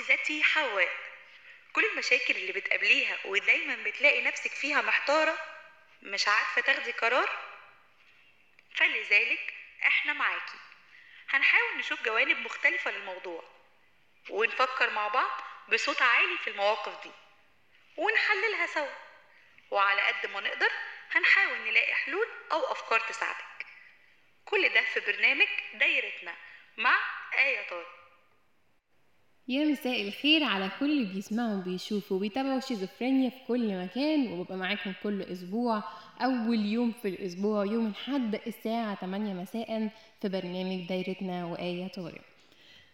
عزيزتي حواء. كل المشاكل اللي بتقابليها ودايما بتلاقي نفسك فيها محتارة مش عارفة تاخدي قرار فلذلك إحنا معاكي. هنحاول نشوف جوانب مختلفة للموضوع ونفكر مع بعض بصوت عالي في المواقف دي ونحللها سوا. وعلى قد ما نقدر هنحاول نلاقي حلول أو أفكار تساعدك. كل ده في برنامج دايرتنا مع آية طارق يا مساء الخير على كل اللي بيسمعوا وبيشوفوا. وبيتابعوا شيزوفرينيا في كل مكان وببقى معاكم كل أسبوع أول يوم في الأسبوع يوم الأحد الساعة 8 مساء في برنامج دايرتنا وآية طارق.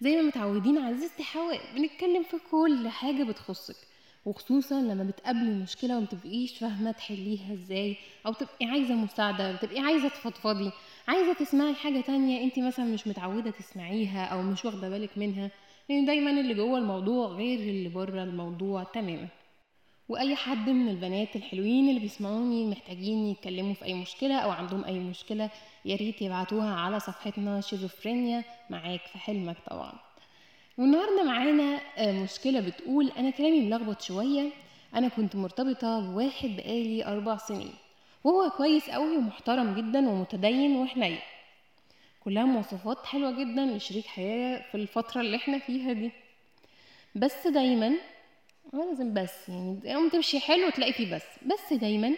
زي ما متعودين عزيزتي حواء بنتكلم في كل حاجة بتخصك وخصوصا لما بتقابلي مشكلة ومتبقيش فاهمة تحليها إزاي أو تبقي عايزة مساعدة تبقي عايزة تفضفضي عايزة تسمعي حاجة تانية انت مثلا مش متعودة تسمعيها أو مش واخدة بالك منها. لأن دايما اللي جوه الموضوع غير اللي بره الموضوع تماما. وأي حد من البنات الحلوين اللي بيسمعوني محتاجين يتكلموا في أي مشكلة أو عندهم أي مشكلة يا ريت يبعتوها على صفحتنا شيزوفرينيا. معاك في حلمك طبعا. والنهاردة معانا آه، مشكلة بتقول أنا كلامي ملخبط شوية. أنا كنت مرتبطة بواحد بقالي أربع سنين. وهو كويس قوي ومحترم جدا ومتدين وحنين. كلها مواصفات حلوة جدا لشريك حياة في الفترة اللي إحنا فيها دي. بس دايما لازم بس يعني يوم تمشي حلو تلاقي فيه بس. بس دايما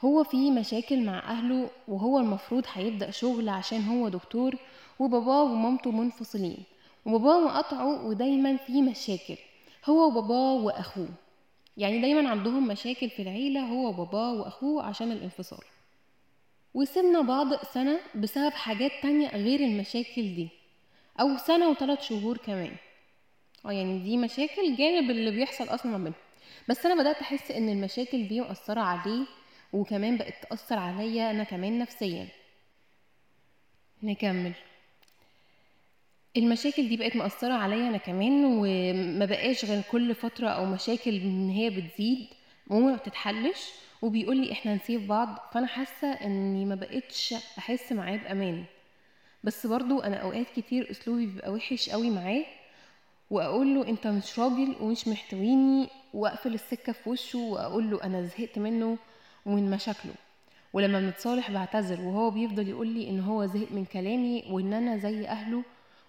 هو في مشاكل مع أهله وهو المفروض هيبدأ شغل عشان هو دكتور وباباه ومامته منفصلين. وباباه مقاطعه ودايما في مشاكل هو وباباه وأخوه. يعني دايما عندهم مشاكل في العيلة هو وباباه وأخوه عشان الانفصال. وسيبنا بعض سنة بسبب حاجات تانية غير المشاكل دي أو سنة وثلاث شهور كمان. آه يعني دي مشاكل جانب اللي بيحصل أصلا ما بينهم. بس أنا بدأت أحس إن المشاكل دي مأثرة عليه وكمان بقت تأثر عليا أنا كمان نفسيا. نكمل. المشاكل دي بقت مأثرة عليا أنا كمان وما بقاش غير كل فترة أو مشاكل إن هي بتزيد. وما بتتحلش وبيقول لي إحنا نسيب بعض فأنا حاسة إني ما بقتش أحس معاه بأمان. بس برضو أنا أوقات كتير أسلوبي بيبقى وحش قوي معاه وأقول له أنت مش راجل ومش محتويني وأقفل السكة في وشه وأقول له أنا زهقت منه ومن مشاكله. ولما بنتصالح بعتذر وهو بيفضل يقول لي إن هو زهق من كلامي وإن أنا زي أهله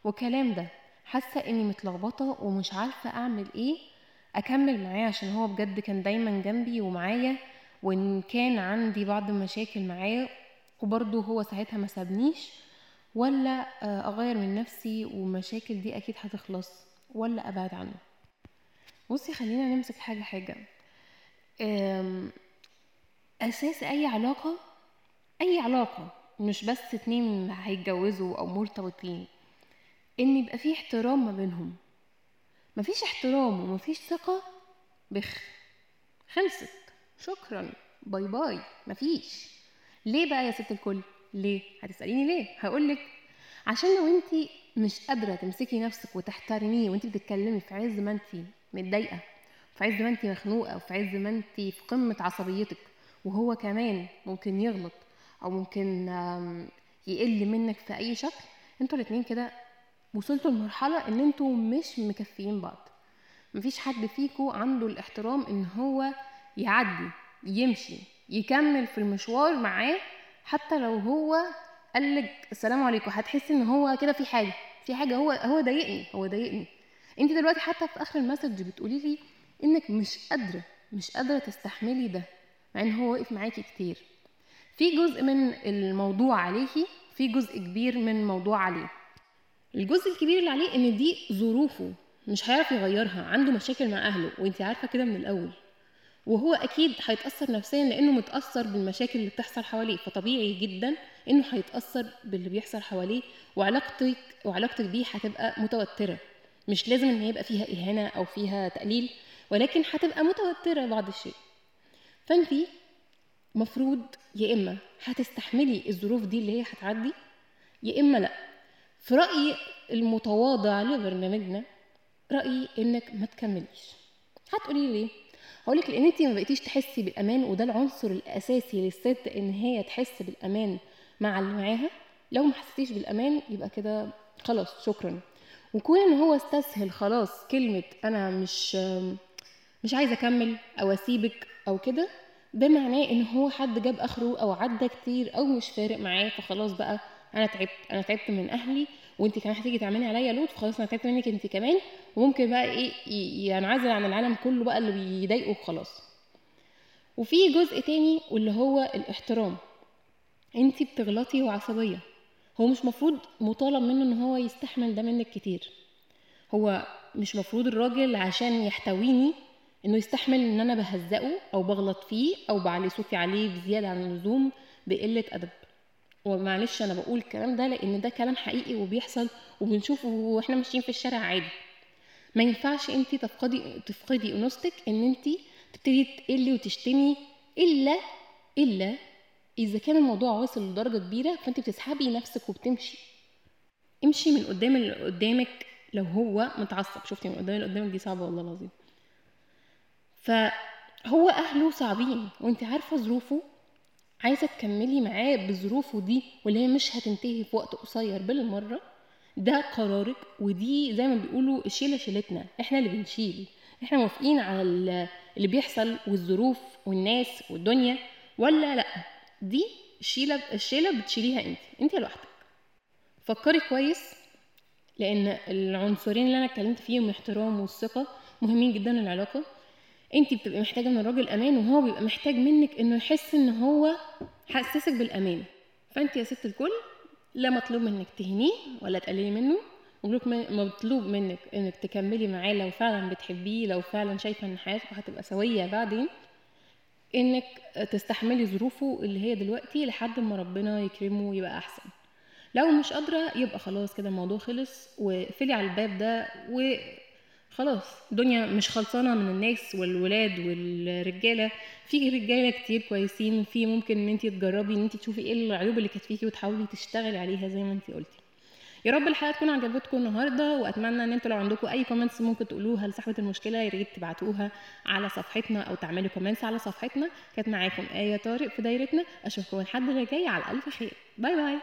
والكلام ده. حاسة إني متلخبطة ومش عارفة أعمل إيه أكمل معاه عشان هو بجد كان دايما جنبي ومعايا وإن كان عندي بعض المشاكل معاه وبرضه هو ساعتها ما سابنيش ولا آه، أغير من نفسي والمشاكل دي أكيد هتخلص ولا أبعد عنه. بصي خلينا نمسك حاجة حاجة. أساس أي علاقة أي علاقة مش بس اتنين هيتجوزوا أو مرتبطين إن يبقى فيه احترام ما بينهم. مفيش احترام ومفيش ثقة. بخ. خلصت. شكرا. bye bye. مفيش. ليه بقى يا ست الكل؟ ليه؟ هتسأليني ليه؟ هقولك. عشان لو انت مش قادرة تمسكي نفسك وتحترميه وانت بتتكلمي في عز ما انت متضايقة في عز ما انت مخنوقة وفي عز ما انت في قمة عصبيتك وهو كمان ممكن يغلط أو ممكن يقل منك في أي شكل أنتوا الاتنين كده وصلتوا لمرحلة إن أنتوا مش مكفيين بعض. مفيش حد فيكو عنده الاحترام إن هو يعدي يمشي يكمل في المشوار معاه حتى لو هو قالك السلام عليكم هتحسي إن هو كده في حاجة في حاجة هو هو ضايقني هو ضايقني. انت دلوقتي حتى في آخر المسج بتقولي لي إنك مش قادرة مش قادرة تستحملي ده مع إن هو واقف معاكي كتير. في جزء من الموضوع عليكي في جزء كبير من الموضوع عليه. الجزء الكبير اللي عليه إن دي ظروفه مش هيعرف يغيرها عنده مشاكل مع أهله وانت عارفة كده من الأول. وهو أكيد هيتأثر نفسيا لأنه متأثر بالمشاكل اللي بتحصل حواليه فطبيعي جدا إنه هيتأثر باللي بيحصل حواليه وعلاقتك وعلاقتك بيه هتبقى متوترة. مش لازم إن يبقى فيها إهانة أو فيها تقليل ولكن هتبقى متوترة بعض الشيء. فانت مفروض يا إما هتستحملي الظروف دي اللي هي هتعدي يا إما لأ. في رأيي المتواضع لبرنامجنا رأيي إنك ما تكمليش. هتقولي لي ليه هقولك لأن انت ما بقيتيش تحسي بالأمان وده العنصر الأساسي للست إن هي تحس بالأمان مع اللي معاها. لو ما حسيتيش بالأمان يبقى كده خلاص شكرا. وكون إن هو استسهل خلاص كلمة أنا مش مش عايزة أكمل أو أسيبك أو كده ده معناه إن هو حد جاب آخره أو عدى كتير أو مش فارق معاه فخلاص بقى أنا تعبت أنا تعبت من أهلي وانت كمان هتيجي تعملي عليا لود فخلاص أنا تعبت منك انت كمان. وممكن بقى إيه ينعزل عن العالم كله بقى اللي بيضايقه وخلاص. وفي جزء تاني واللي هو الاحترام. انت بتغلطي وعصبية. هو مش مفروض مطالب منه ان هو يستحمل ده منك كتير. هو مش مفروض الراجل عشان يحتويني انه يستحمل ان أنا بهزقه أو بغلط فيه أو بعلي صوتي عليه بزيادة عن اللزوم بقلة أدب. ومعلش أنا بقول الكلام ده لأن ده كلام حقيقي وبيحصل وبنشوفه وإحنا ماشيين في الشارع عادي. ما ينفعش انت تفقدي تفقدي أنوثتك إن انت تبتدي تقلي وتشتمي الا إلا إذا كان الموضوع واصل لدرجة كبيرة فانت بتسحبي نفسك وبتمشي. امشي من قدام اللي قدامك لو هو متعصب. شفتي من قدام اللي قدامك دي صعبة والله العظيم. فهو أهله صعبين وانت عارفة ظروفه عايزة تكملي معاه بظروفه دي واللي هي مش هتنتهي في وقت قصير بالمرة ده قرارك ودي زي ما بيقولوا الشيله شيلتنا إحنا اللي بنشيل إحنا موافقين على ال- اللي بيحصل والظروف والناس والدنيا ولا لأ؟ دي الشيله الشيله بتشيليها أنت أنت لوحدك. فكري كويس لأن العنصرين اللي أنا اتكلمت فيهم الاحترام والثقة مهمين جدا للعلاقة. انت بتبقي محتاجة من الراجل أمان وهو بيبقى محتاج منك إنه يحس إن هو حسسك بالأمان. فانت يا ست الكل لا مطلوب منك تهنيه ولا تقللي منه مطلوب من- مطلوب منك إنك تكملي معاه لو فعلا بتحبيه لو فعلا شايفة إن حياتك هتبقى سوية بعدين. إنك تستحملي ظروفه اللي هي دلوقتي لحد ما ربنا يكرمه ويبقى أحسن. لو مش قادرة يبقى خلاص كده الموضوع خلص وقفلي على الباب ده وخلاص الدنيا مش خلصانة من الناس والولاد والرجالة. في رجالة كتير كويسين في ممكن إن انت تجربي إن انت تشوفي إيه العيوب اللي كانت فيكي وتحاولي تشتغلي عليها زي ما انت قلتي يا رب الحلقة تكون عجبتكم النهارده وأتمنى إن أنتوا لو عندكم أي comments ممكن تقولوها لصاحبة المشكلة يا ريت تبعتوها على صفحتنا أو تعملوا comments على صفحتنا. كانت معاكم آية طارق في دايرتنا. أشوفكم الحد اللي جاي على ألف خير. bye bye.